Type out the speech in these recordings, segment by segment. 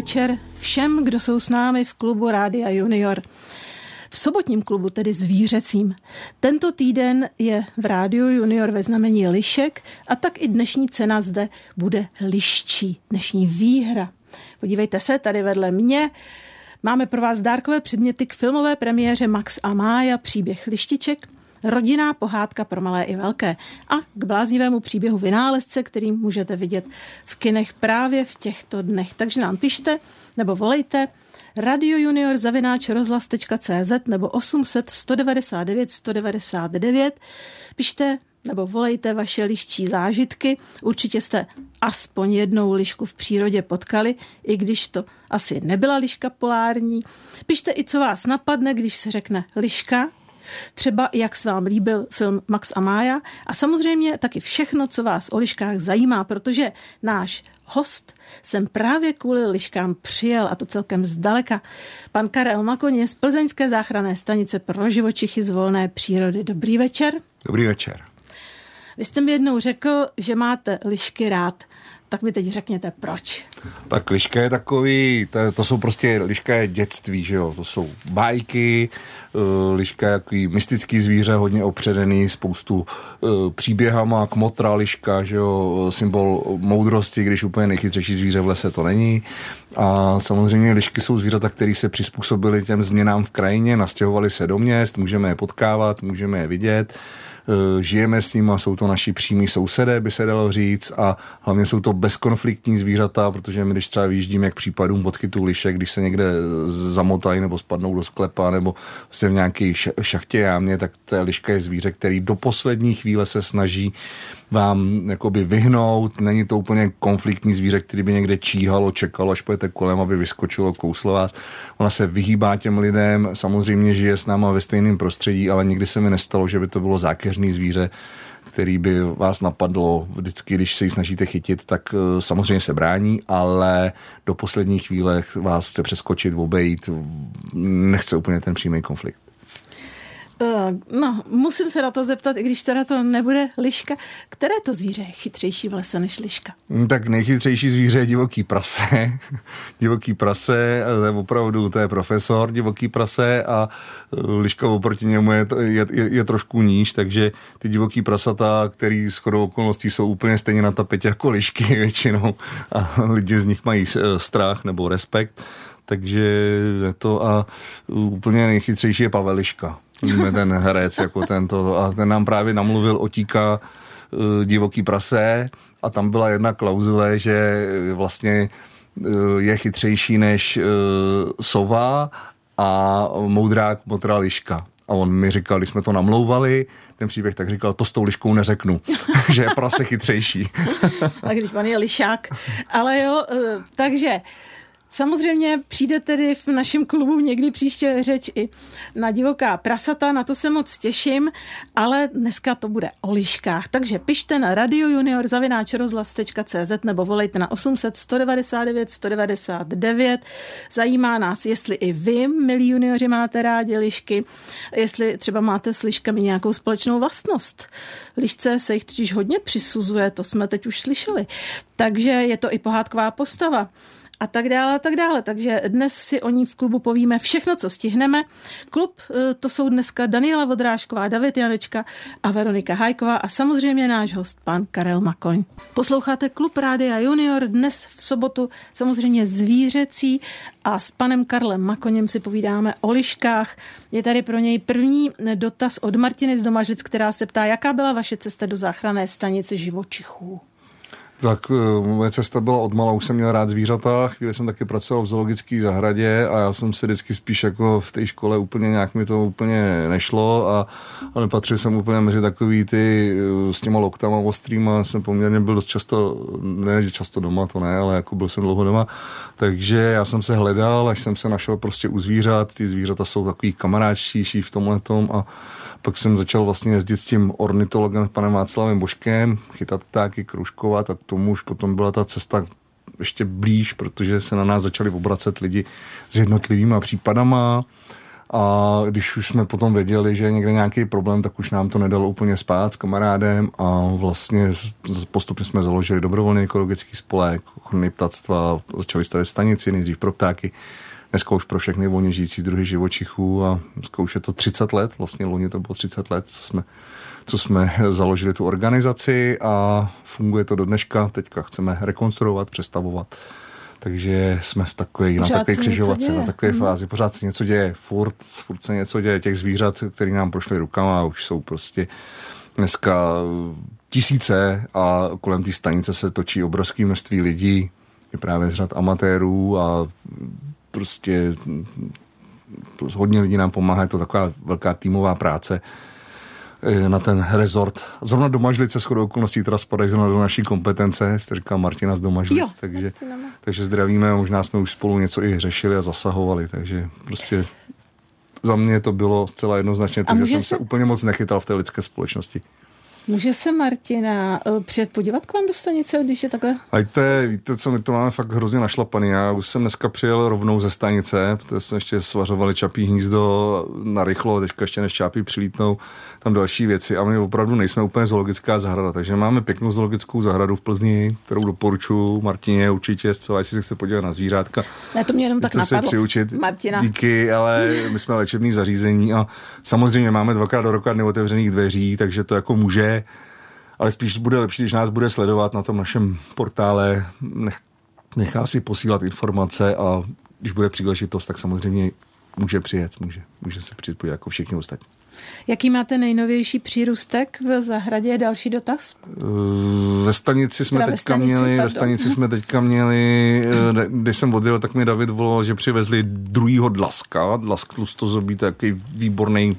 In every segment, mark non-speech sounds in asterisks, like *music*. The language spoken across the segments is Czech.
večer všem, kdo jsou s námi v klubu Rádia Junior. V sobotním klubu, tedy zvířecím. Tento týden je v Rádiu Junior ve znamení lišek a tak i dnešní cena zde bude liščí, dnešní výhra. Podívejte se, tady vedle mě máme pro vás dárkové předměty k filmové premiéře Max a Mája, příběh lištiček – rodinná pohádka pro malé i velké a k bláznivému příběhu vynálezce, který můžete vidět v kinech právě v těchto dnech. Takže nám pište nebo volejte Radio Junior zavináč rozhlas.cz nebo 800 199 199. Pište nebo volejte vaše liščí zážitky. Určitě jste aspoň jednou lišku v přírodě potkali, i když to asi nebyla liška polární. Pište i, co vás napadne, když se řekne liška, Třeba jak se vám líbil film Max a Mája a samozřejmě taky všechno, co vás o liškách zajímá, protože náš host jsem právě kvůli liškám přijel a to celkem zdaleka. Pan Karel Makoně z Plzeňské záchranné stanice pro živočichy z volné přírody. Dobrý večer. Dobrý večer. Vy jste mi jednou řekl, že máte lišky rád. Tak mi teď řekněte, proč. Tak liška je takový, to, to jsou prostě, liška je dětství, že jo, to jsou bajky, uh, liška je takový mystický zvíře, hodně opředený, spoustu uh, příběhama, kmotra liška, že jo, symbol moudrosti, když úplně nejchytřejší zvíře v lese to není. A samozřejmě lišky jsou zvířata, které se přizpůsobily těm změnám v krajině, nastěhovali se do měst, můžeme je potkávat, můžeme je vidět. Eh, žijeme s nimi, jsou to naši přímí sousedé, by se dalo říct, a hlavně jsou to bezkonfliktní zvířata, protože my, když třeba vyjíždíme k případům podchytu lišek, když se někde zamotají nebo spadnou do sklepa nebo se v nějaké šachtě jámě, tak ta liška je zvíře, který do poslední chvíle se snaží vám jakoby vyhnout. Není to úplně konfliktní zvíře, který by někde číhalo, čekalo, až pojete kolem, aby vyskočilo, kouslo vás. Ona se vyhýbá těm lidem, samozřejmě žije s náma ve stejném prostředí, ale nikdy se mi nestalo, že by to bylo zákeřný zvíře, který by vás napadlo vždycky, když se ji snažíte chytit, tak eh, samozřejmě se brání, ale do poslední chvíle vás chce přeskočit, obejít, nechce úplně ten přímý konflikt. Uh, no, musím se na to zeptat, i když teda to nebude liška. Které to zvíře je chytřejší v lese než liška? Hmm, tak nejchytřejší zvíře je divoký prase. *laughs* divoký prase, je opravdu, to je profesor divoký prase a eh, liška oproti němu je, je, je, je trošku níž, takže ty divoký prasata, který s chodou okolností jsou úplně stejně na tapetě jako lišky *laughs* většinou a lidi z nich mají eh, strach nebo respekt. Takže to a úplně nejchytřejší je Paveliška ten herec jako tento a ten nám právě namluvil otíka uh, divoký prase a tam byla jedna klauzule, že vlastně uh, je chytřejší než uh, sova a moudrák motra liška. A on mi říkal, když jsme to namlouvali, ten příběh, tak říkal, to s tou liškou neřeknu, *laughs* že je prase chytřejší. *laughs* a když on je lišák. Ale jo, takže Samozřejmě přijde tedy v našem klubu někdy příště řeč i na divoká prasata, na to se moc těším, ale dneska to bude o liškách. Takže pište na Radio Junior nebo volejte na 800 199 199. Zajímá nás, jestli i vy, milí junioři, máte rádi lišky, jestli třeba máte s liškami nějakou společnou vlastnost. Lišce se jich totiž hodně přisuzuje, to jsme teď už slyšeli. Takže je to i pohádková postava a tak dále a tak dále. Takže dnes si o ní v klubu povíme všechno, co stihneme. Klub eh, to jsou dneska Daniela Vodrášková, David Janečka a Veronika Hajková a samozřejmě náš host pan Karel Makoň. Posloucháte Klub Rádia Junior dnes v sobotu samozřejmě zvířecí a s panem Karlem Makoněm si povídáme o liškách. Je tady pro něj první dotaz od Martiny z Domažlic, která se ptá, jaká byla vaše cesta do záchranné stanice živočichů. Tak eh, moje cesta byla od mala, už jsem měl rád zvířata, chvíli jsem taky pracoval v zoologické zahradě a já jsem si vždycky spíš jako v té škole úplně nějak mi to úplně nešlo a, a nepatřil jsem úplně mezi takový ty eh, s těma loktama ostrýma, jsem poměrně byl dost často, ne že často doma, to ne, ale jako byl jsem dlouho doma, takže já jsem se hledal, až jsem se našel prostě u zvířat, ty zvířata jsou takový kamarádštější v tomhle tom a pak jsem začal vlastně jezdit s tím ornitologem panem Václavem Božkem, chytat ptáky, kružkovat a tomu už potom byla ta cesta ještě blíž, protože se na nás začali obracet lidi s jednotlivými případama. A když už jsme potom věděli, že je někde nějaký problém, tak už nám to nedalo úplně spát s kamarádem a vlastně postupně jsme založili dobrovolný ekologický spolek, ochrany ptactva, začali stavět stanici, nejdřív pro ptáky, dneska už pro všechny volně žijící druhy živočichů a dneska už je to 30 let, vlastně loni to bylo 30 let, co jsme, co jsme založili tu organizaci a funguje to do dneška. Teďka chceme rekonstruovat, přestavovat takže jsme v takové, na takové křižovatce, na takové hmm. fázi. Pořád se něco děje, furt, furt se něco děje. Těch zvířat, které nám prošly rukama, už jsou prostě dneska tisíce a kolem té stanice se točí obrovské množství lidí, je právě z řad amatérů a prostě hodně lidí nám pomáhá, je to taková velká týmová práce na ten rezort. Zrovna Domažlice s chodou okolností teda spadají zrovna do naší kompetence, jste říkal Martina z Domažlic, jo, takže, takže zdravíme, možná jsme už spolu něco i řešili a zasahovali, takže prostě za mě to bylo zcela jednoznačně, takže jsem se... se úplně moc nechytal v té lidské společnosti. Může se Martina eh, přijet podívat k vám do stanice, když je takhle? Hejte, víte co, my to máme fakt hrozně našlapaný. Já už jsem dneska přijel rovnou ze stanice, protože jsme ještě svařovali čapí hnízdo na rychlo, teďka ještě než čápí přilítnou, tam další věci. A my opravdu nejsme úplně zoologická zahrada, takže máme pěknou zoologickou zahradu v Plzni, kterou doporučuji Martině určitě zcela, jestli se chce podívat na zvířátka. Ne, to mě jenom tak napadlo. se přiučit. Martina. Díky, ale my jsme léčebný zařízení a samozřejmě máme dvakrát do roka neotevřených dveří, takže to jako může ale spíš bude lepší, když nás bude sledovat na tom našem portále, nech, nechá si posílat informace a když bude příležitost, tak samozřejmě může přijet, může, může se přijet jako všichni ostatní. Jaký máte nejnovější přírůstek v zahradě? Další dotaz? Ve stanici jsme teda teďka ve stanici, měli, ve stanici jsme teďka měli, eh, když jsem odjel, tak mi David volal, že přivezli druhýho dlaska. Dlask tlustozobí, takový výborný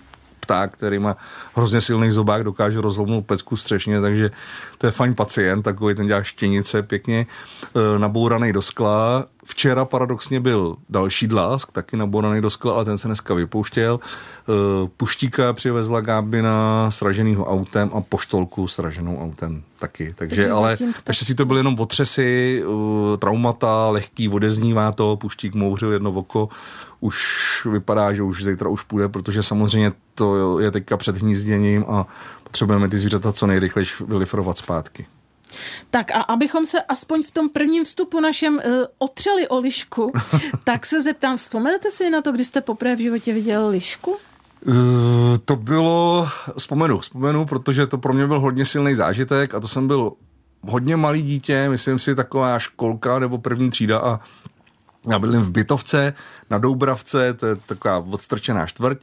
pták, který má hrozně silný zobák, dokáže rozlomnout pecku střešně, takže to je fajn pacient, takový ten dělá štěnice pěkně, e, nabouraný do skla. Včera paradoxně byl další dlask, taky nabouraný do skla, ale ten se dneska vypouštěl. E, puštíka přivezla Gábina sraženýho autem a poštolku sraženou autem taky. Takže, takže ale takže si to byly jenom otřesy, e, traumata, lehký, odeznívá to, puštík mouřil jedno oko, už vypadá, že už zítra už půjde, protože samozřejmě to je teďka před hnízděním a potřebujeme ty zvířata co nejrychleji vylifrovat zpátky. Tak a abychom se aspoň v tom prvním vstupu našem uh, otřeli o lišku, *laughs* tak se zeptám, vzpomenete si na to, kdy jste poprvé v životě viděl lišku? Uh, to bylo, vzpomenu, vzpomenu, protože to pro mě byl hodně silný zážitek a to jsem byl hodně malý dítě, myslím si taková školka nebo první třída a já bydlím v bytovce na Doubravce, to je taková odstrčená čtvrť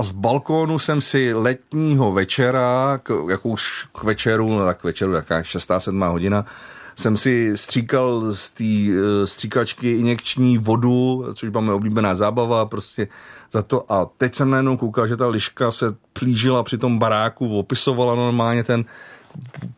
a z balkónu jsem si letního večera, k, jako už k večeru, no tak k večeru, jaká 6. 7. hodina, jsem si stříkal z té uh, stříkačky injekční vodu, což byla oblíbená zábava, prostě za to. A teď jsem najednou koukal, že ta liška se plížila při tom baráku, opisovala normálně ten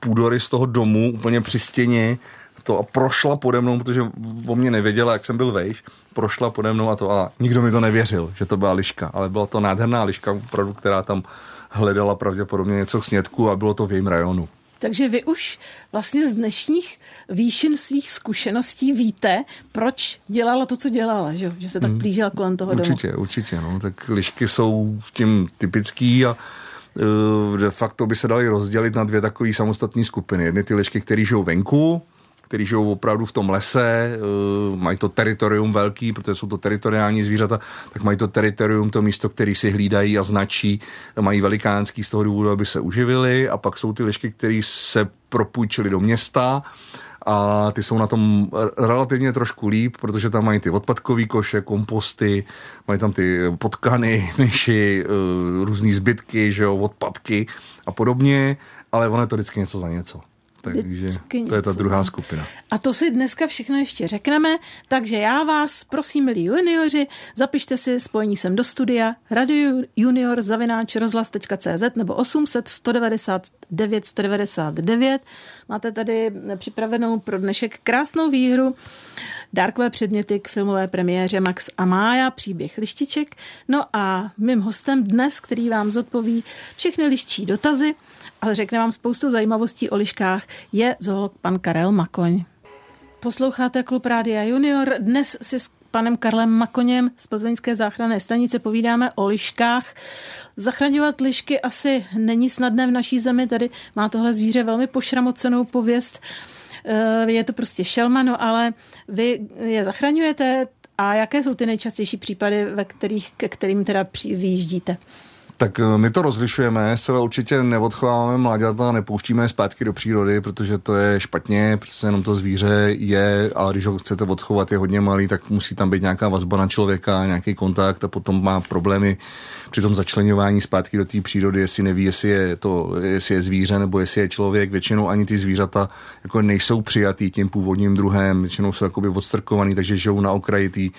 půdory z toho domu úplně při stěně to a prošla pode mnou, protože o mě nevěděla, jak jsem byl vejš, prošla pode mnou a to a nikdo mi to nevěřil, že to byla liška, ale byla to nádherná liška, opravdu, která tam hledala pravděpodobně něco k snědku a bylo to v jejím rajonu. Takže vy už vlastně z dnešních výšin svých zkušeností víte, proč dělala to, co dělala, že, že se tak hmm. plížila kolem toho určitě, domu. Určitě, no. Tak lišky jsou tím typický a uh, de facto by se dali rozdělit na dvě takové samostatné skupiny. Jedny ty lišky, které žijou venku, který žijou opravdu v tom lese, uh, mají to teritorium velký, protože jsou to teritoriální zvířata, tak mají to teritorium, to místo, který si hlídají a značí, mají velikánský z toho důvodu, aby se uživili a pak jsou ty lišky, které se propůjčily do města, a ty jsou na tom relativně trošku líp, protože tam mají ty odpadkové koše, komposty, mají tam ty potkany, *laughs* myši, uh, různé zbytky, že jo, odpadky a podobně, ale ono je to vždycky něco za něco. Takže to je ta druhá skupina. A to si dneska všechno ještě řekneme, takže já vás prosím, milí junioři, zapište si spojení sem do studia radio junior zavináč rozhlas.cz nebo 800 199 199. Máte tady připravenou pro dnešek krásnou výhru, dárkové předměty k filmové premiéře Max a Mája, příběh lištiček. No a mým hostem dnes, který vám zodpoví všechny liští dotazy, ale řekne vám spoustu zajímavostí o liškách, je zoolog pan Karel Makoň. Posloucháte Klub Rádia Junior. Dnes si panem Karlem Makoněm z Plzeňské záchranné stanice povídáme o liškách. Zachraňovat lišky asi není snadné v naší zemi, tady má tohle zvíře velmi pošramocenou pověst. Eh, je to prostě šelma, no ale vy je zachraňujete a jaké jsou ty nejčastější případy, ve kterých, ke kterým teda vyjíždíte? Tak eh, my to rozlišujeme, zcela určitě neodchováváme mláďata, nepouštíme je zpátky do přírody, protože to je špatně, protože jenom to zvíře je, ale když ho chcete odchovat, je hodně malý, tak musí tam být nějaká vazba na člověka, nějaký kontakt a potom má problémy při tom začlenování zpátky do té přírody, jestli neví, jestli je, to, jestli je zvíře nebo jestli je člověk. Většinou ani ty zvířata jako nejsou přijatý tím původním druhem, většinou jsou jakoby odstrkovaný, takže žijou na okraji té eh,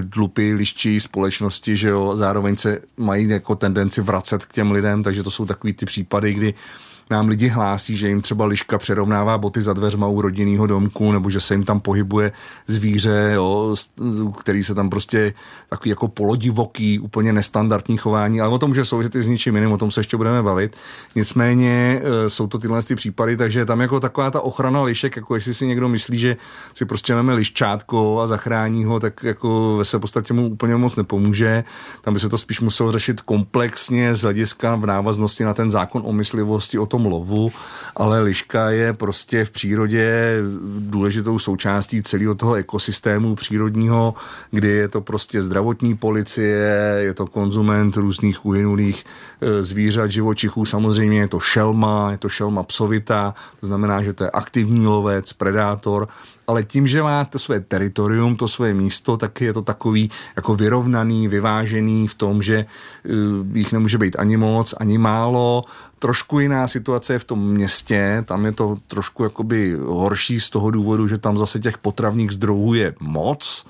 dlupy, liščí společnosti, že jo, zároveň se mají jako tendenci vracet k těm lidem, takže to jsou takový ty případy, kdy nám lidi hlásí, že jim třeba liška přerovnává boty za dveřma u rodinného domku, nebo že se jim tam pohybuje zvíře, jo, který se tam prostě takový jako polodivoký, úplně nestandardní chování, ale o tom, že souviset i s ničím jiným, o tom se ještě budeme bavit. Nicméně e, jsou to tyhle ty případy, takže tam jako taková ta ochrana lišek, jako jestli si někdo myslí, že si prostě máme liščátko a zachrání ho, tak jako ve své podstatě mu úplně moc nepomůže. Tam by se to spíš muselo řešit komplexně z hlediska v návaznosti na ten zákon o myslivosti, o tom tom lovu, ale liška je prostě v přírodě důležitou součástí celého toho ekosystému přírodního, kdy je to prostě zdravotní policie, je to konzument různých uhynulých e, zvířat, živočichů, samozřejmě je to šelma, je to šelma psovita, to znamená, že to je aktivní lovec, predátor, ale tím, že má to své teritorium, to své místo, tak je to takový jako vyrovnaný, vyvážený v tom, že uh, jich nemůže být ani moc, ani málo. Trošku jiná situace je v tom městě, tam je to trošku jakoby horší z toho důvodu, že tam zase těch potravních zdrojů je moc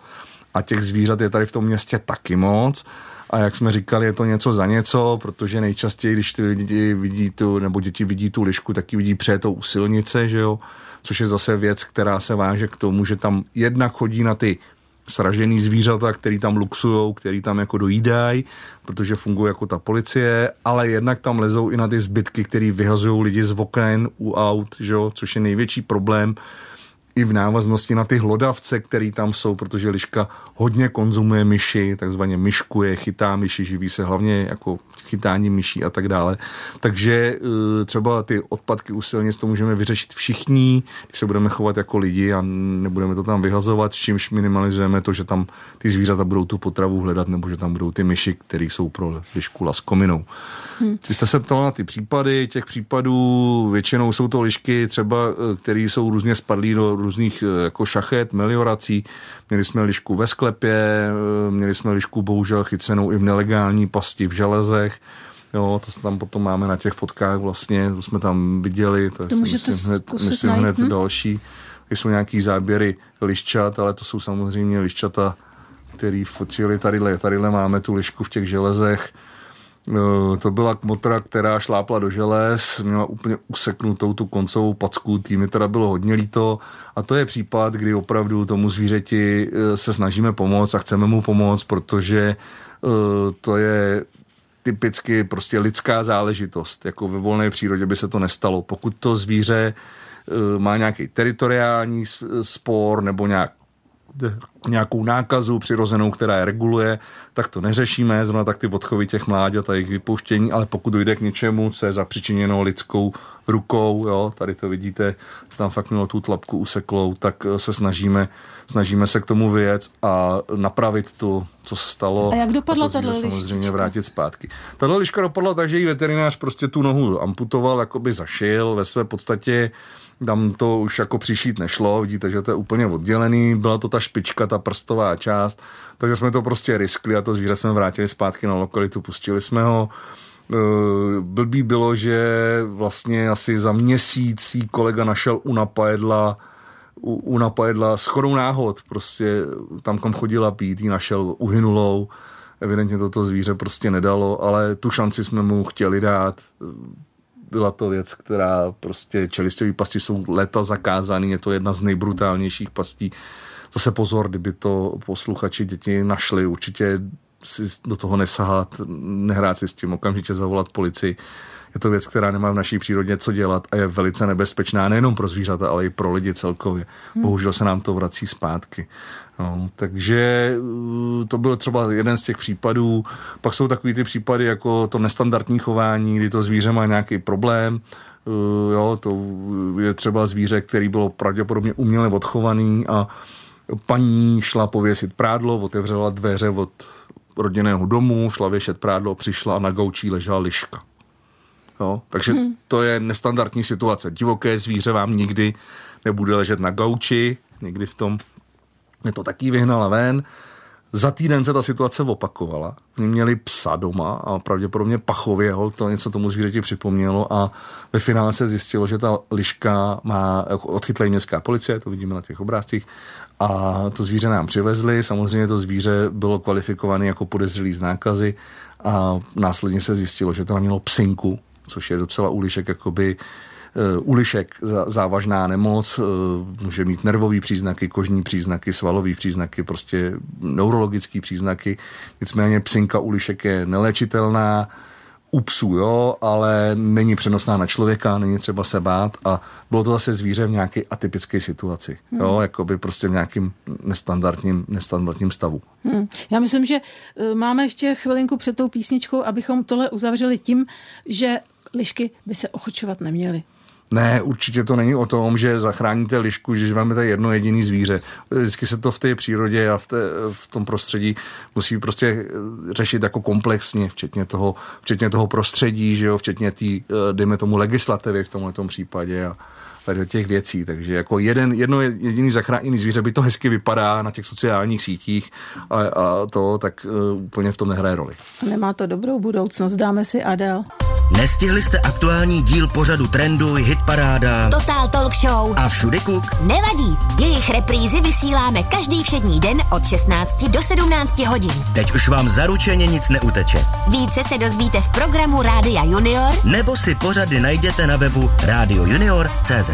a těch zvířat je tady v tom městě taky moc. A jak jsme říkali, je to něco za něco, protože nejčastěji, když ty lidi vidí tu, nebo děti vidí tu lišku, tak ji vidí přejetou u silnice, že jo což je zase věc, která se váže k tomu, že tam jednak chodí na ty sražený zvířata, který tam luxujou, který tam jako dojídají, protože fungují jako ta policie, ale jednak tam lezou i na ty zbytky, který vyhazují lidi z oken u aut, že což je největší problém i v návaznosti na ty hlodavce, které tam jsou, protože liška hodně konzumuje myši, takzvaně myškuje, chytá myši, živí se hlavně jako chytání myší a tak dále. Takže eh, třeba ty odpadky u silnic to můžeme vyřešit všichni, když se budeme chovat jako lidi a nebudeme to tam vyhazovat, s čímž minimalizujeme to, že tam ty zvířata budou tu potravu hledat nebo že tam budou ty myši, které jsou pro lišku laskominou. Hmm. Ty jste se ptala na ty případy, těch případů většinou jsou to lišky třeba, eh, které jsou různě spadlí do různých eh, jako šachet, meliorací. Měli jsme lišku ve sklepě, měli jsme lišku bohužel chycenou i v nelegální pasti v železech. Jo, to tam potom máme na těch fotkách vlastně, to jsme tam viděli, to, to je myslím hned, myslím hned hm? další. Jsou nějaký záběry liščat, ale to jsou samozřejmě liščata, který fotili tadyhle, tadyhle máme tu lišku v těch železech. No, to byla kmotra, která šlápla do želez, měla úplně useknutou tu koncovou packu, tými teda bylo hodně líto a to je případ, kdy opravdu tomu zvířeti eh, se snažíme pomoct a chceme mu pomoct, protože eh, to je typicky prostě lidská záležitost. Jako ve volné přírodě by se to nestalo. Pokud to zvíře eh, má nějaký teritoriální spor nebo nějak nějakou nákazu přirozenou, která je reguluje, tak to neřešíme, zrovna tak ty odchovy těch mláďat a jejich vypouštění, ale pokud dojde k něčemu, co je zapřičiněno lidskou rukou, jo, tady to vidíte, tam fakt mělo tu tlapku useklou, tak eh, se snažíme, snažíme se k tomu vyjet a napravit to, co se stalo. A jak dopadla tato samozřejmě vrátit zpátky. Tato liška dopadla tak, že jí veterinář prostě tu nohu amputoval, jakoby zašil, ve své podstatě tam to už jako přišít nešlo, vidíte, že to je úplně oddělený, byla to ta špička, ta prstová část, takže jsme to prostě riskli a to zvíře jsme vrátili zpátky na lokalitu, pustili jsme ho. E, blbý bylo, že vlastně asi za měsíc kolega našel u napajedla u, u napajedla s chodou náhod, prostě tam, kam chodila pít, ji našel uhynulou, evidentně toto zvíře prostě nedalo, ale tu šanci jsme mu chtěli dát, byla to věc, která prostě čelistěvé pasti jsou leta zakázané, je to jedna z nejbrutálnějších pastí. Zase pozor, kdyby to posluchači děti našli, určitě si do toho nesahat, nehrát si s tím, okamžitě zavolat policii. Je to věc, která nemá v naší přírodě co dělat a je velice nebezpečná nejenom pro zvířata, ale i pro lidi celkově. Hmm. Bohužel se nám to vrací zpátky. No, takže uh, to byl třeba jeden z těch případů. Pak jsou takový ty případy jako to nestandardní chování, kdy to zvíře má nějaký problém, uh, jo, to je třeba zvíře, který bylo pravděpodobně uměle odchovaný a paní šla pověsit prádlo, otevřela dveře od rodinného domu, šla věšet prádlo, přišla a na gaučí ležela liška. Jo? Takže hmm. to je nestandardní situace. Divoké zvíře vám nikdy nebude ležet na gauči, někdy v tom je to taky vyhnala ven. Za týden se ta situace opakovala. Oni měli psa doma a pravděpodobně pachově ho to něco tomu zvířeti připomnělo a ve finále se zjistilo, že ta liška má, odchytla městská policie, to vidíme na těch obrázcích, a to zvíře nám přivezli. Samozřejmě to zvíře bylo kvalifikované jako podezřelý z nákazy a následně se zjistilo, že to mělo psinku, což je docela u lišek jakoby u lišek závažná nemoc, eh, může mít nervové příznaky, kožní příznaky, svalové příznaky, prostě neurologické příznaky. Nicméně psinka u lišek je neléčitelná, u psů, jo, ale není přenosná na člověka, není třeba se bát a bylo to zase zvíře v nějaké atypické situaci, hmm. jo, jako by prostě v nějakým nestandardním, nestandardním stavu. Hmm. Já myslím, že eh, máme ještě chvilinku před tou písničkou, abychom tohle uzavřeli tím, že lišky by se ochočovat neměly. Ne, určitě to není o tom, že zachráníte lišku, že vám je jedno jediný zvíře. Vždycky se to v té přírodě a v, té, v tom prostředí musí prostě řešit jako komplexně, včetně toho, včetně toho prostředí, že jo, včetně té, eh, dejme tomu, legislativy v tomhle případě a tady těch věcí. Takže jako jeden, jedno jediný zachráněný zvíře by to hezky vypadá na těch sociálních sítích a, a to tak uh, úplně v tom nehraje roli. Nemá to dobrou budoucnost, dáme si Adel. Nestihli jste aktuální díl pořadu Trendu, Hitparáda, Total Talk Show a Všudy Kuk? Nevadí, jejich reprízy vysíláme každý všední den od 16 do 17 hodin. Teď už vám zaručeně nic neuteče. Více se dozvíte v programu Rádia Junior nebo si pořady najděte na webu radiojunior.cz.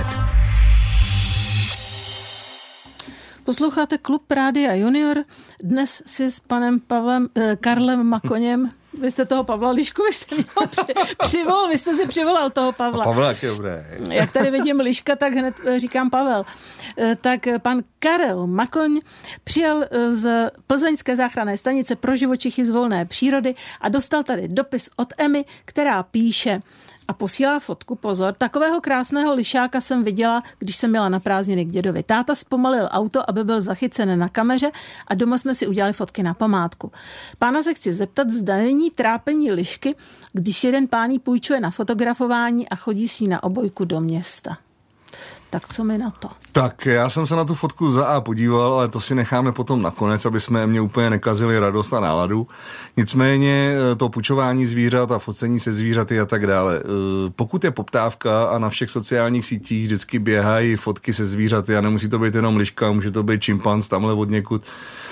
Posloucháte Klub Rádia Junior. Dnes si s panem Pavlem, eh, Karlem Makoněm vy jste toho Pavla Lišku, vy jste měl při, přivol, vy jste si přivolal toho Pavla. A Pavel jak je dobré. Jak tady vidím Liška, tak hned eh, říkám Pavel. Eh, tak pan Karel Makoň přijel eh, z plzeňské záchranné stanice pro živočichy z volné přírody a dostal tady dopis od Emy, která píše a posílá fotku, pozor, takového krásného lišáka jsem viděla, když jsem měla na prázdniny k dědovi. Táta zpomalil auto, aby byl zachycen na kameře a doma jsme si udělali fotky na památku. Pána se chci zeptat, zda není trápení lišky, když jeden pání půjčuje na fotografování a chodí si na obojku do města. Tak co mi na to? Tak já jsem se na tu fotku za A podíval, ale to si necháme potom nakonec, aby jsme mě úplně nekazili radost a náladu. Nicméně eh, to pučování zvířat a focení se zvířaty a tak dále. Eh, pokud je poptávka a na všech sociálních sítích vždycky běhají fotky se zvířaty a nemusí to být jenom liška, může to být čimpanz tamhle od někud,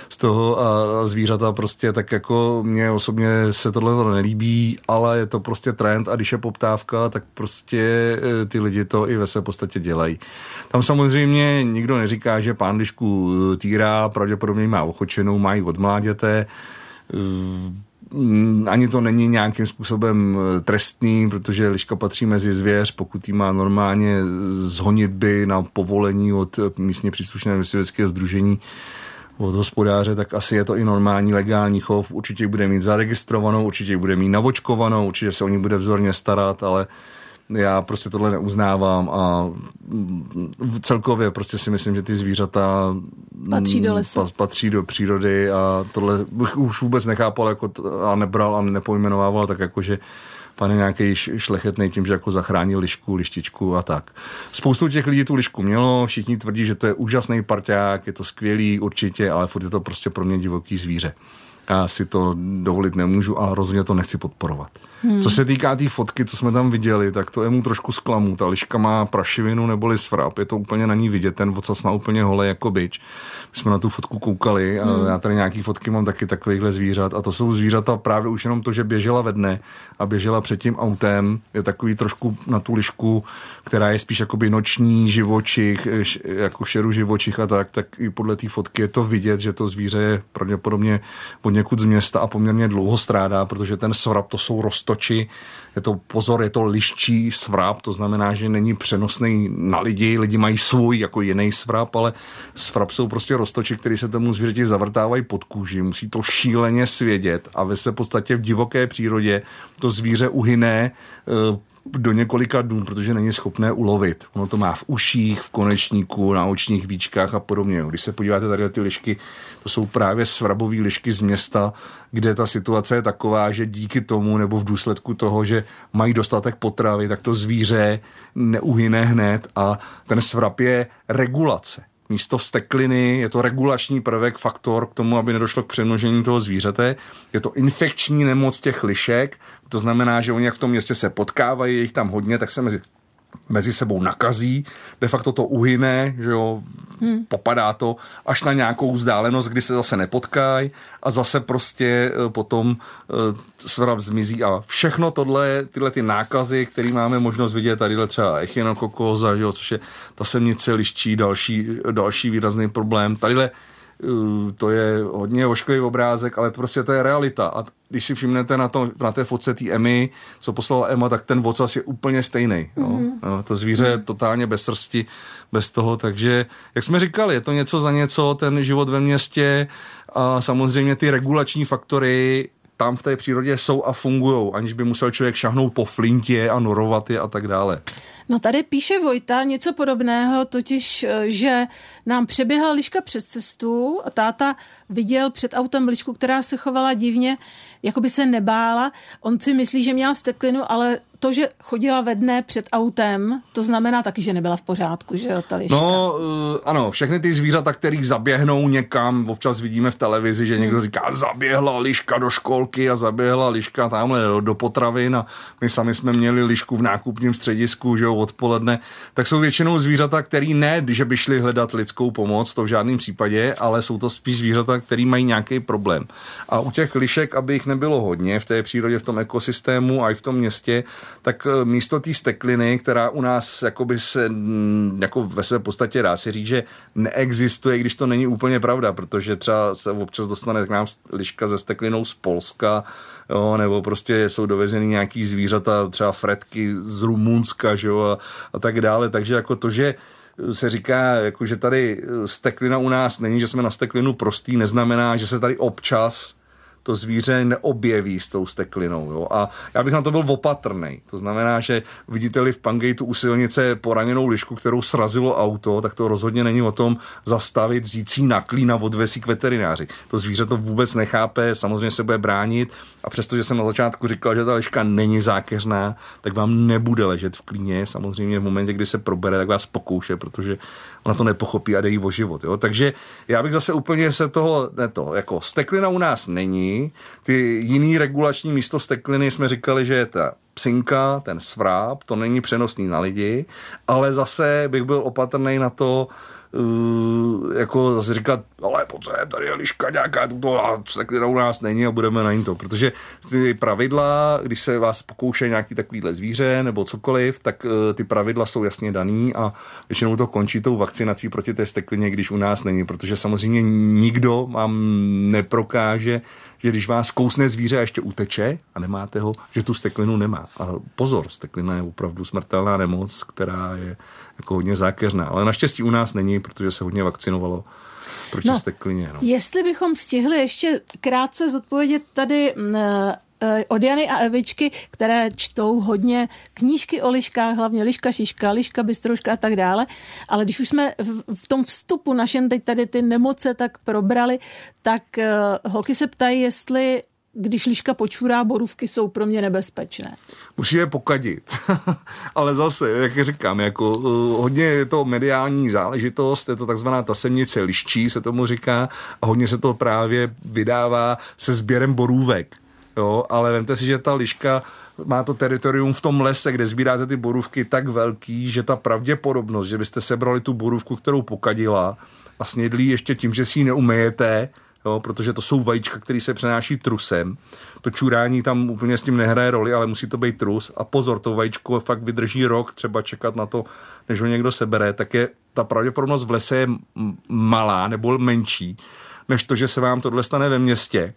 z toho a zvířata prostě tak jako mě osobně se tohle to nelíbí, ale je to prostě trend a když je poptávka, tak prostě e, ty lidi to i ve své podstatě dělají. Tam samozřejmě nikdo neříká, že pán lišku e, týrá, pravděpodobně má ochočenou, mají od mláděte, e, ani to není nějakým způsobem trestný, protože liška patří mezi zvěř, pokud jí má normálně zhonit by na povolení od místně příslušného myslivského združení, od hospodáře, tak asi je to i normální legální chov. Určitě bude mít zaregistrovanou, určitě bude mít navočkovanou, určitě se o ní bude vzorně starat, ale já prostě tohle neuznávám a celkově prostě si myslím, že ty zvířata patří do lesa. patří do přírody a tohle bych už vůbec nechápal jako a nebral a nepojmenovával tak jako, že pan je nějaký šlechetný tím, že jako zachránil lišku, lištičku a tak. Spoustu těch lidí tu lišku mělo, všichni tvrdí, že to je úžasný parťák, je to skvělý určitě, ale furt je to prostě pro mě divoký zvíře. Já si to dovolit nemůžu a rozhodně to nechci podporovat. Hmm. Co se týká té tý fotky, co jsme tam viděli, tak to je mu trošku zklamu. Ta liška má prašivinu neboli svrap, je to úplně na ní vidět, ten vocas má úplně holé jako byč. My jsme na tu fotku koukali a hmm. já tady nějaký fotky mám taky takovýchhle zvířat a to jsou zvířata právě už jenom to, že běžela ve dne a běžela před tím autem, je takový trošku na tu lišku, která je spíš jakoby noční živočich, jako šeru živočich a tak, tak i podle té fotky je to vidět, že to zvíře je pravděpodobně od někud z města a poměrně dlouho strádá, protože ten svrap to jsou roztoči, je to pozor, je to liščí svrap, to znamená, že není přenosný na lidi, lidi mají svůj jako jiný svrap, ale svrap jsou prostě roztoči, které se tomu zvířeti zavrtávají pod kůži, musí to šíleně svědět a ve v podstatě v divoké přírodě to zvíře uhyne eh, do několika dnů, protože není schopné ulovit. Ono to má v uších, v konečníku, na očních víčkách a podobně. Když se podíváte tady na ty lišky, to jsou právě svrabové lišky z města, kde ta situace je taková, že díky tomu nebo v důsledku toho, že mají dostatek potravy, tak to zvíře neuhyne hned a ten svrab je regulace místo stekliny, je to regulační prvek, faktor k tomu, aby nedošlo k přemnožení toho zvířete. Je to infekční nemoc těch lišek, to znamená, že oni jak v tom městě se potkávají, je jich tam hodně, tak se mezi mezi sebou nakazí, de facto to uhyne, že jo, hmm. popadá to až na nějakou vzdálenost, kdy se zase nepotkají a zase prostě eh, potom uh, svrap zmizí a všechno tohle, tyhle ty nákazy, které máme možnost vidět, tady třeba echinokokóza, že jo, což je ta semnice liščí, další, další výrazný problém, tadyhle Eh, to je hodně ošklivý obrázek, ale prostě to je realita. A když si všimnete na, to, na té fotce té Emmy, co poslala Emma, tak ten vocas je úplně stejný. Mm-hmm. No. To zvíře je totálně bez srsti, bez toho, takže, jak jsme říkali, je to něco za něco, ten život ve městě a samozřejmě ty regulační faktory tam v té přírodě jsou a fungují, aniž by musel člověk šahnout po flintě a norovat je a tak dále. No tady píše Vojta něco podobného, totiž, eh, že nám přeběhla liška přes cestu a táta viděl před autem lišku, která se chovala divně, jako by se nebála. On si myslí, že měla steklinu, ale to, že chodila ve dne před autem, to znamená taky, že nebyla v pořádku, že jo, ta liška. No, uh, ano, všechny ty zvířata, který zaběhnou někam, občas vidíme v televizi, že někdo hmm. říká, zaběhla liška do školky a zaběhla liška tamhle do, do potravin a my sami jsme měli lišku v nákupním středisku, že jo, odpoledne, tak jsou většinou zvířata, který ne, že by šli hledat lidskou pomoc, to v žádném případě, ale jsou to spíš zvířata, který mají nějaký problém. A u těch lišek, aby jich nebylo hodně v té přírodě, v tom ekosystému a i v tom městě, tak eh, místo té stekliny, která u nás jakoby se mm, jako ve své podstatě dá se říct, že neexistuje, když to není úplně pravda, protože třeba se občas dostane k nám liška ze steklinou z Polska, jo, nebo prostě jsou dovezeny nějaký zvířata, třeba fretky z Rumunska, že jo, a, a tak dále. Takže jako to, že se říká, jako že tady steklina u nás není, že jsme na steklinu prostý, neznamená, že se tady občas to zvíře neobjeví s tou steklinou. Jo? A já bych na to byl opatrný. To znamená, že vidíte-li v Pangejtu u silnice poraněnou lišku, kterou srazilo auto, tak to rozhodně není o tom zastavit, řící na klín a odvesí k veterináři. To zvíře to vůbec nechápe, samozřejmě se bude bránit a přestože jsem na začátku říkal, že ta liška není zákeřná, tak vám nebude ležet v klíně. Samozřejmě v momentě, kdy se probere, tak vás pokouše, protože ona to nepochopí a jde jí o život. Jo? Takže já bych zase úplně se toho, ne to, jako steklina u nás není, ty jiný regulační místo stekliny jsme říkali, že je ta psinka, ten svráb, to není přenosný na lidi, ale zase bych byl opatrný na to, jako zase říkat, ale pojď sem, tady je liška nějaká, tuto a steklina u nás není a budeme na to. Protože ty pravidla, když se vás pokouše nějaký takovýhle zvíře nebo cokoliv, tak uh, ty pravidla jsou jasně daný a většinou to končí tou vakcinací proti té steklině, když u nás není, protože samozřejmě nikdo vám neprokáže, že když vás kousne zvíře a ještě uteče a nemáte ho, že tu steklinu nemá. A pozor, steklina je opravdu smrtelná nemoc, která je jako hodně zákeřná. Ale naštěstí u nás není, protože se hodně vakcinovalo proti no, steklině. No. Jestli bychom stihli ještě krátce zodpovědět tady eh, od Jany a Evičky, které čtou hodně knížky o liškách, hlavně liška, šiška, liška, bystrouška a tak dále. Ale když už jsme v, v tom vstupu našem teď tady ty nemoce tak probrali, tak uh, holky se ptají, jestli když liška počurá, borůvky jsou pro mě nebezpečné. Musí je pokadit. *laughs* Ale zase, jak říkám, jako uh, hodně je to mediální záležitost, je to takzvaná ta semnice liščí, se tomu říká, a hodně se to právě vydává se sběrem borůvek. Jo, ale vemte si, že ta liška má to teritorium v tom lese, kde sbíráte ty borůvky tak velký, že ta pravděpodobnost, že byste sebrali tu borůvku, kterou pokadila a snědli ještě tím, že si ji neumejete, jo, protože to jsou vajíčka, které se přenáší trusem. To čurání tam úplně s tím nehraje roli, ale musí to být trus. A pozor, to vajíčko fakt vydrží rok, třeba čekat na to, než ho někdo sebere, tak je ta pravděpodobnost v lese je malá nebo menší, než to, že se vám tohle stane ve městě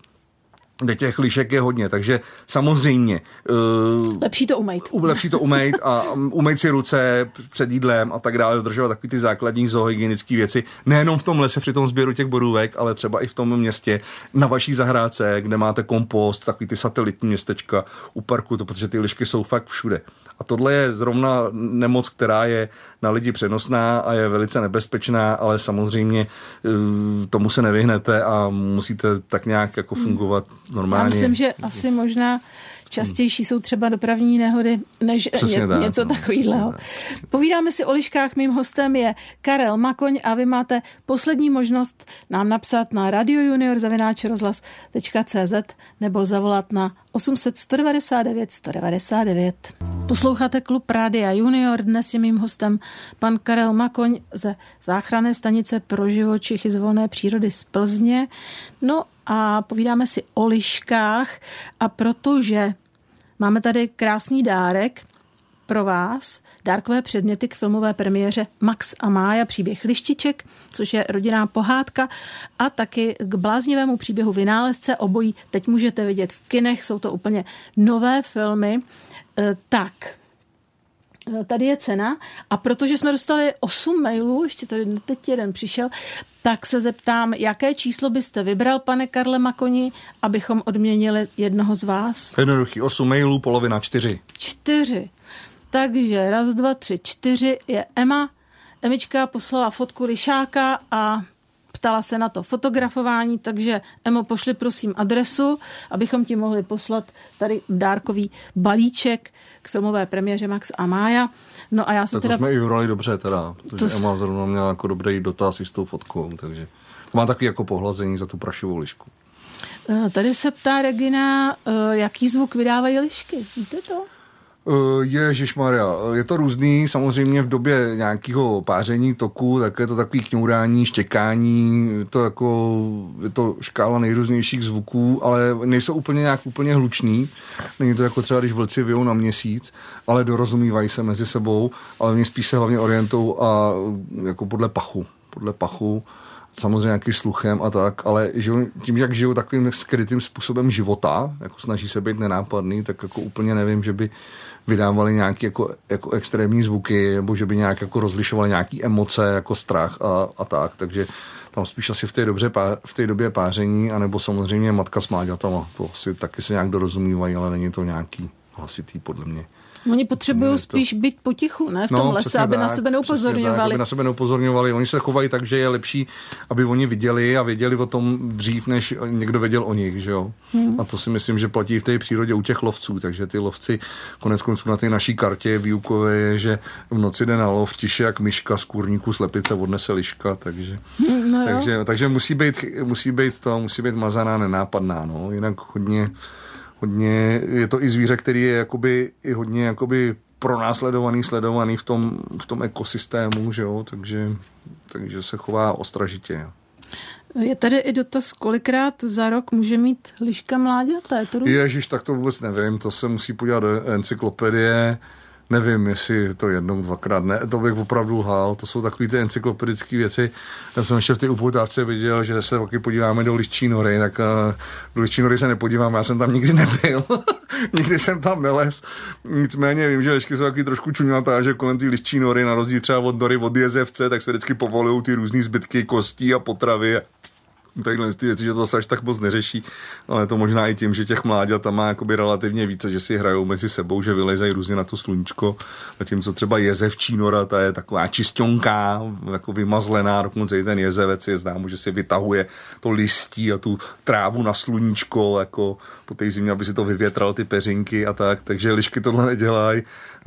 kde těch lišek je hodně, takže samozřejmě... Uh, lepší to umejt. Lepší to umejt a umejt si ruce před jídlem a tak dále, dodržovat takové ty základní zoohygienické věci, nejenom v tom lese při tom sběru těch borůvek, ale třeba i v tom městě, na vaší zahrádce, kde máte kompost, takový ty satelitní městečka u parku, to, protože ty lišky jsou fakt všude. A tohle je zrovna nemoc, která je na lidi přenosná a je velice nebezpečná, ale samozřejmě eh, tomu se nevyhnete a musíte tak nějak jako fungovat normálně. Já myslím, že asi možná častější jsou třeba dopravní nehody než ně, tak, něco no, takového. Povídáme si o liškách, mým hostem je Karel Makoň a vy máte poslední možnost nám napsat na radiojunior.cz nebo zavolat na 800 199 199. Posloucháte klub Rádia Junior, dnes je mým hostem pan Karel Makoň ze záchranné stanice pro živočichy z volné přírody z Plzně. No a povídáme si o liškách a protože máme tady krásný dárek pro vás, dárkové předměty k filmové premiéře Max a Mája, příběh lištiček, což je rodinná pohádka a taky k bláznivému příběhu vynálezce obojí. Teď můžete vidět v kinech, jsou to úplně nové filmy. E, tak, tady je cena a protože jsme dostali 8 mailů, ještě tady teď jeden přišel, tak se zeptám, jaké číslo byste vybral, pane Karle Makoni, abychom odměnili jednoho z vás? Jednoduchý, 8 mailů, polovina 4. 4. Takže raz, dva, tři, čtyři je Emma. Emička poslala fotku lišáka a ptala se na to fotografování, takže Emo, pošli prosím adresu, abychom ti mohli poslat tady dárkový balíček k filmové premiéře Max a Mája. No a já se tak teda... To jsme i vybrali dobře teda, protože to... Emma zrovna měla jako dobrý dotaz i s tou fotkou, takže to má taky jako pohlazení za tu prašivou lišku. Eh, tady se ptá Regina, eh, jaký zvuk vydávají lišky. Víte to? Eh, Ježíš Maria, je to různý, samozřejmě v době nějakého páření toku, tak je to takový kňourání, štěkání, je to jako, je to škála nejrůznějších zvuků, ale nejsou úplně nějak úplně hlučný. Není to jako třeba, když vlci vyjou na měsíc, ale dorozumívají se mezi sebou, ale oni spíš se hlavně orientou a jako podle pachu, podle pachu samozřejmě nějaký sluchem a tak, ale žijou, tím, jak žijou takovým skrytým způsobem života, jako snaží se být nenápadný, tak jako úplně nevím, že by vydávali nějaké jako, jako extrémní zvuky, nebo že by nějak jako rozlišovali nějaké emoce, jako strach a, a tak, takže tam spíš asi v té, dobře, v té době páření, anebo samozřejmě matka s mláďatama, to asi taky se nějak dorozumívají, ale není to nějaký hlasitý podle mě. Oni potřebují to... spíš být potichu, ne v tom no, lese, aby tak, na sebe neupozorňovali. Tak, aby na sebe neupozorňovali. Oni se chovají tak, že je lepší, aby oni viděli a věděli o tom dřív, než někdo věděl o nich. Že jo? Hmm. A to si myslím, že platí v té přírodě u těch lovců. Takže ty lovci konec konců na té naší kartě výukové je, že v noci jde na lov tiše jak myška z kurníku slepice odnese liška. Takže, hmm, no takže, takže musí, být, musí být to, musí být mazaná, nenápadná. No. Jinak hodně hodně, je to i zvíře, který je jakoby, i hodně jakoby pronásledovaný, sledovaný v tom, v tom ekosystému, že jo, takže, takže se chová ostražitě. Je tady i dotaz, kolikrát za rok může mít liška mláďata? Je to Ježíš, tak to vůbec nevím, to se musí podívat do encyklopedie. Nevím, jestli to jednou, dvakrát, ne, to bych opravdu lhal, to jsou takové ty encyklopedické věci. Já jsem ještě v té upoutávce viděl, že se taky podíváme do Liščí nory, tak uh, do Liščí nory se nepodívám, já jsem tam nikdy nebyl, *laughs* nikdy jsem tam nelez. Nicméně vím, že lišky jsou taky trošku čuňatá, že kolem té Liščí nory, na rozdíl třeba od nory od jezevce, tak se vždycky povolují ty různé zbytky kostí a potravy takhle ty věci, že to se až tak moc neřeší, ale to možná i tím, že těch mláďat tam má jakoby relativně více, že si hrajou mezi sebou, že vylezají různě na to sluníčko, zatímco třeba jezevčí nora, ta je taková čistonká, jako vymazlená, dokonce i ten jezevec je známo, že si vytahuje to listí a tu trávu na sluníčko, jako po té zimě, aby si to vyvětral ty peřinky a tak, takže lišky tohle nedělají.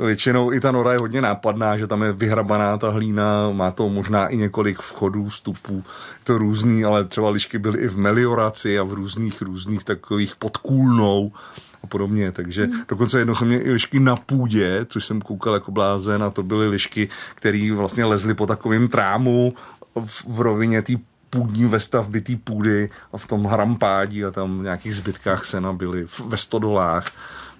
Většinou i ta nora je hodně nápadná, že tam je vyhrabaná ta hlína, má to možná i několik vchodů, vstupů, je to různý, ale třeba lišky byly i v melioraci a v různých, různých takových podkůlnou a podobně. Takže hmm. dokonce jednou jsem měl i lišky na půdě, což jsem koukal jako blázen a to byly lišky, které vlastně lezly po takovém trámu v, v rovině té půdní vestavby té půdy a v tom hrampádí a tam nějakých zbytkách sena byly ve stodolách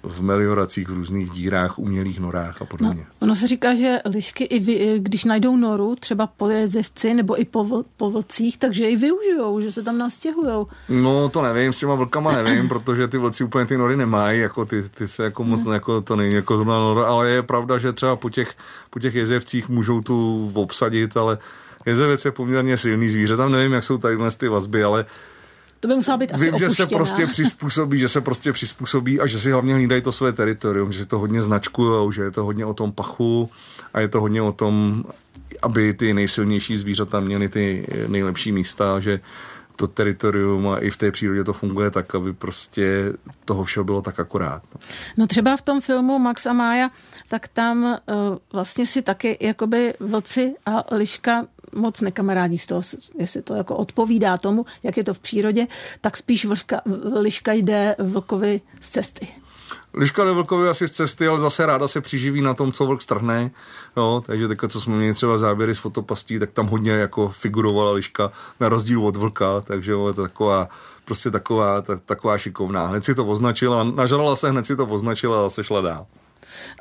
v melioracích, v různých dírách, umělých norách a podobně. No, ono se říká, že lišky, i vy, když najdou noru, třeba po jezevci nebo i po, po vlcích, takže ji využijou, že se tam nastěhujou. No to nevím, s těma vlkama nevím, protože ty vlci úplně ty nory nemají, jako ty, ty se jako moc, ne. jako to není jako zrovna nora, ale je pravda, že třeba po těch, po těch jezevcích můžou tu obsadit, ale jezevec je poměrně silný zvíře, tam nevím, jak jsou tady ty vazby, ale to by musela být asi Vím, opuštěná. že se prostě přizpůsobí, že se prostě přizpůsobí a že si hlavně hlídají to své teritorium, že si to hodně značkujou, že je to hodně o tom pachu a je to hodně o tom, aby ty nejsilnější zvířata měly ty nejlepší místa, že to teritorium a i v té přírodě to funguje tak, aby prostě toho všeho bylo tak akorát. No třeba v tom filmu Max a Mája, tak tam uh, vlastně si taky jakoby vlci a liška moc nekamarádí z toho, jestli to jako odpovídá tomu, jak je to v přírodě, tak spíš vlška, liška jde vlkovi z cesty. Liška jde vlkovi asi z cesty, ale zase ráda se přiživí na tom, co vlk strhne. Jo, takže teďka, co jsme měli třeba záběry z fotopastí, tak tam hodně jako figurovala liška na rozdíl od vlka, takže jo, je to taková prostě taková, tak, taková šikovná. Hned si to označila, nažrala se, hned si to označila a se šla dál.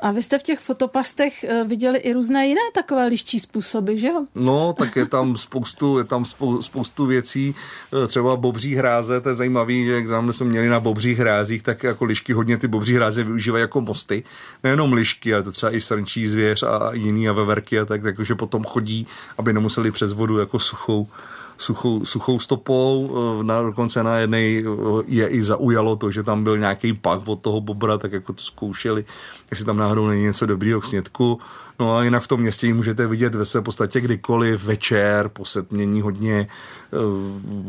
A vy jste v těch fotopastech eh, viděli i různé jiné takové liščí způsoby, že jo? No, tak je tam spoustu, je tam spou, spoustu věcí, eh, třeba bobří hráze, to je zajímavé, že tam jsme měli na bobřích hrázích, tak jako lišky hodně ty bobří hráze využívají jako mosty. Nejenom lišky, ale to třeba i srnčí zvěř a jiný a veverky a tak, takže potom chodí, aby nemuseli přes vodu jako suchou suchou, suchou stopou. Eh, na, dokonce na jedné je i zaujalo to, že tam byl nějaký pak od toho bobra, tak jako to zkoušeli, jestli tam náhodou není něco dobrýho k snědku. No a jinak v tom městě ji můžete vidět ve své podstatě kdykoliv, večer, po setmění hodně eh,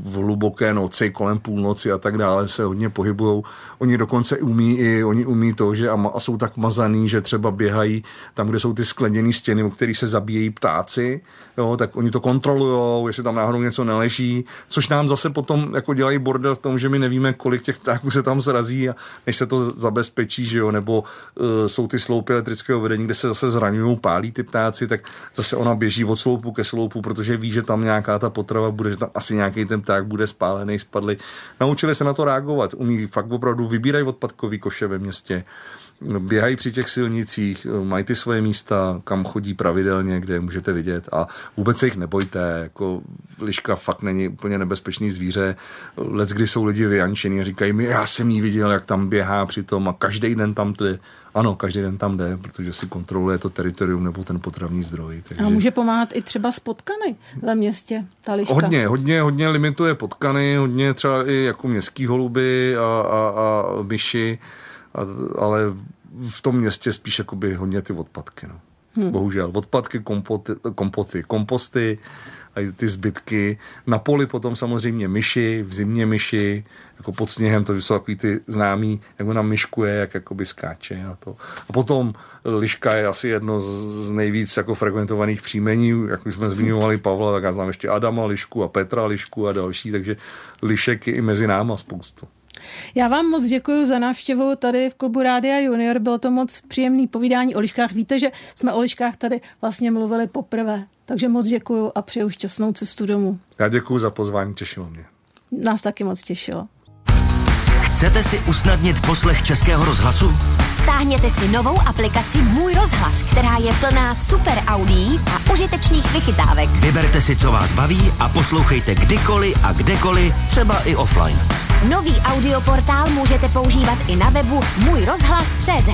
v hluboké noci, kolem půlnoci a tak dále se hodně pohybují. Oni dokonce umí i, oni umí to, že a, a jsou tak mazaný, že třeba běhají tam, kde jsou ty skleněné stěny, o kterých se zabíjejí ptáci, jo, tak oni to kontrolují, jestli tam náhodou něco neleží, což nám zase potom jako dělají bordel v tom, že my nevíme, kolik těch ptáků se tam zrazí a než se to zabezpečí, že jo, nebo uh, jsou ty sloupy elektrického vedení, kde se zase zraňují pálí ty ptáci, tak zase ona běží od sloupu ke sloupu, protože ví, že tam nějaká ta potrava bude, že tam asi nějaký ten pták bude spálený, spadly. Naučili se na to reagovat, umí fakt opravdu vybírají odpadkový koše ve městě běhají při těch silnicích, mají ty svoje místa, kam chodí pravidelně, kde je můžete vidět a vůbec se jich nebojte, jako liška fakt není úplně nebezpečný zvíře. Lec, kdy jsou lidi vyjančení a říkají mi, já jsem jí viděl, jak tam běhá přitom a každý den tam jde. Ano, každý den tam jde, protože si kontroluje to teritorium nebo ten potravní zdroj. Takže... A může pomáhat i třeba s potkany ve městě, ta liška. Hodně, hodně, hodně limituje potkany, hodně třeba i jako městský holuby a, a, a myši a, ale v tom městě spíš jakoby hodně ty odpadky. No. Hmm. Bohužel. Odpadky, kompoty, kompoty, komposty a ty zbytky. Na poli potom samozřejmě myši, v zimě myši, jako pod sněhem, to jsou takový ty známý, jak ona myškuje, jak jakoby skáče a to. A potom liška je asi jedno z nejvíc jako frekventovaných příjmení, jak jsme zmiňovali Pavla, tak já znám ještě Adama Lišku a Petra Lišku a další, takže lišek je i mezi náma spoustu. Já vám moc děkuji za návštěvu tady v klubu Rádia Junior. Bylo to moc příjemný povídání o liškách. Víte, že jsme o liškách tady vlastně mluvili poprvé. Takže moc děkuji a přeju šťastnou cestu domů. Já děkuji za pozvání, těšilo mě. Nás taky moc těšilo. Chcete si usnadnit poslech Českého rozhlasu? Stáhněte si novou aplikaci Můj rozhlas, která je plná super audií a užitečných vychytávek. Vyberte si, co vás baví a poslouchejte kdykoliv a kdekoliv, třeba i offline. Nový audioportál můžete používat i na webu Můj rozhlas.cz.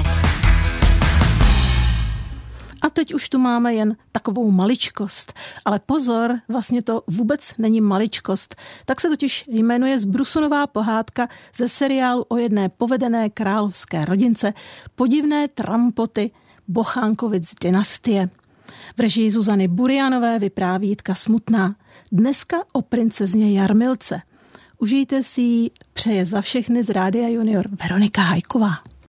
A teď už tu máme jen takovou maličkost. Ale pozor, vlastně to vůbec není maličkost. Tak se totiž jmenuje Zbrusunová pohádka ze seriálu o jedné povedené královské rodince Podivné trampoty Bochánkovic dynastie. V režii Zuzany Burianové vypráví Jitka Smutná. Dneska o princezně Jarmilce. Užijte si ji, přeje za všechny z Rádia Junior Veronika Hajková.